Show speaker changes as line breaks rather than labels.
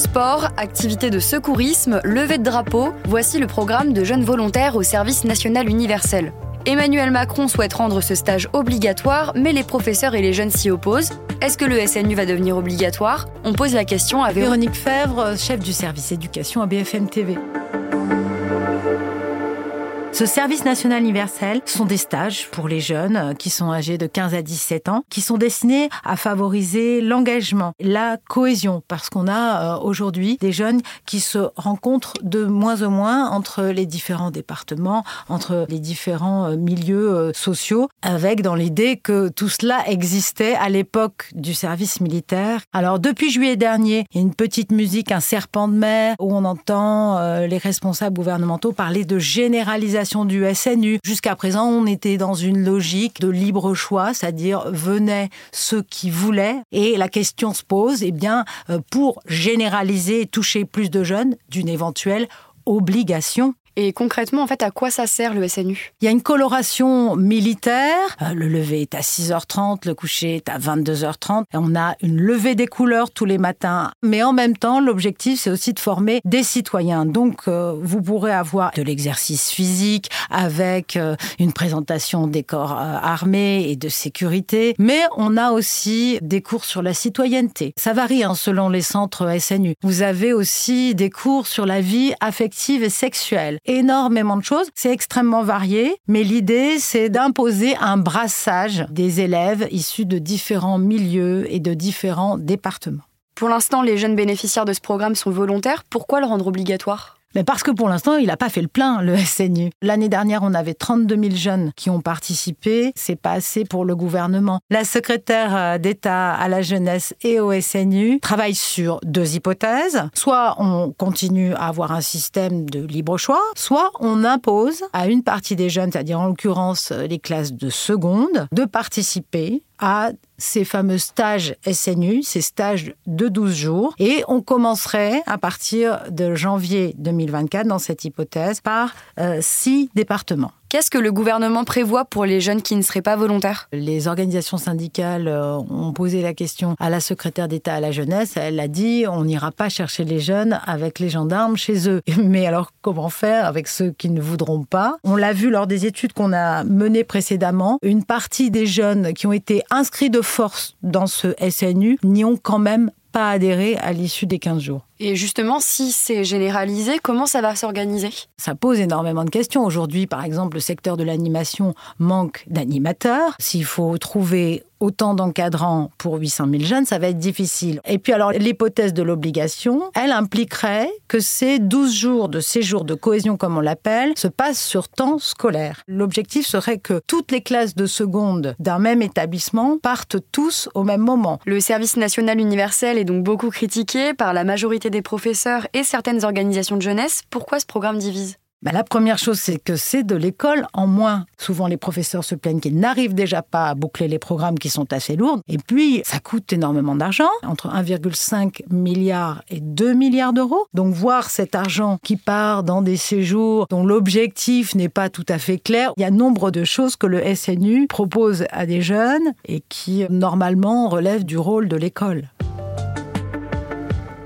Sport, activités de secourisme, levée de drapeau, voici le programme de jeunes volontaires au service national universel. Emmanuel Macron souhaite rendre ce stage obligatoire, mais les professeurs et les jeunes s'y opposent. Est-ce que le SNU va devenir obligatoire? On pose la question à
Véronique Fèvre, chef du service éducation à BFM TV. Ce service national universel sont des stages pour les jeunes euh, qui sont âgés de 15 à 17 ans, qui sont destinés à favoriser l'engagement, la cohésion, parce qu'on a euh, aujourd'hui des jeunes qui se rencontrent de moins en moins entre les différents départements, entre les différents euh, milieux sociaux, avec dans l'idée que tout cela existait à l'époque du service militaire. Alors depuis juillet dernier, une petite musique, un serpent de mer, où on entend les responsables gouvernementaux parler de généralisation du SNU. Jusqu'à présent, on était dans une logique de libre choix, c'est-à-dire venaient ceux qui voulaient. Et la question se pose, eh bien, euh, pour généraliser et toucher plus de jeunes, d'une éventuelle obligation
et concrètement, en fait, à quoi ça sert le SNU
Il y a une coloration militaire. Euh, le lever est à 6h30, le coucher est à 22h30. Et on a une levée des couleurs tous les matins. Mais en même temps, l'objectif, c'est aussi de former des citoyens. Donc, euh, vous pourrez avoir de l'exercice physique avec euh, une présentation des corps armés et de sécurité. Mais on a aussi des cours sur la citoyenneté. Ça varie hein, selon les centres SNU. Vous avez aussi des cours sur la vie affective et sexuelle énormément de choses. C'est extrêmement varié, mais l'idée, c'est d'imposer un brassage des élèves issus de différents milieux et de différents départements.
Pour l'instant, les jeunes bénéficiaires de ce programme sont volontaires. Pourquoi le rendre obligatoire?
Mais parce que pour l'instant, il n'a pas fait le plein, le SNU. L'année dernière, on avait 32 000 jeunes qui ont participé. C'est pas assez pour le gouvernement. La secrétaire euh, d'État à la jeunesse et au SNU travaille sur deux hypothèses. Soit on continue à avoir un système de libre choix, soit on impose à une partie des jeunes, c'est-à-dire en l'occurrence euh, les classes de seconde, de participer à ces fameux stages SNU, ces stages de 12 jours. Et on commencerait à partir de janvier 2024, dans cette hypothèse, par euh, six départements.
Qu'est-ce que le gouvernement prévoit pour les jeunes qui ne seraient pas volontaires?
Les organisations syndicales euh, ont posé la question à la secrétaire d'État à la jeunesse. Elle a dit on n'ira pas chercher les jeunes avec les gendarmes chez eux. Mais alors comment faire avec ceux qui ne voudront pas? On l'a vu lors des études qu'on a menées précédemment. Une partie des jeunes qui ont été inscrits de force dans ce SNU n'y ont quand même pas adhéré à l'issue des 15 jours.
Et justement, si c'est généralisé, comment ça va s'organiser?
Ça pose énormément de questions. Aujourd'hui, par exemple, le secteur de l'animation manque d'animateurs. S'il faut trouver autant d'encadrants pour 800 000 jeunes, ça va être difficile. Et puis alors, l'hypothèse de l'obligation, elle impliquerait que ces 12 jours de séjour de cohésion, comme on l'appelle, se passent sur temps scolaire. L'objectif serait que toutes les classes de seconde d'un même établissement partent tous au même moment.
Le service national universel est donc beaucoup critiqué par la majorité des professeurs et certaines organisations de jeunesse. Pourquoi ce programme divise?
Bah, la première chose, c'est que c'est de l'école en moins. Souvent, les professeurs se plaignent qu'ils n'arrivent déjà pas à boucler les programmes qui sont assez lourds. Et puis, ça coûte énormément d'argent, entre 1,5 milliard et 2 milliards d'euros. Donc, voir cet argent qui part dans des séjours dont l'objectif n'est pas tout à fait clair, il y a nombre de choses que le SNU propose à des jeunes et qui, normalement, relèvent du rôle de l'école.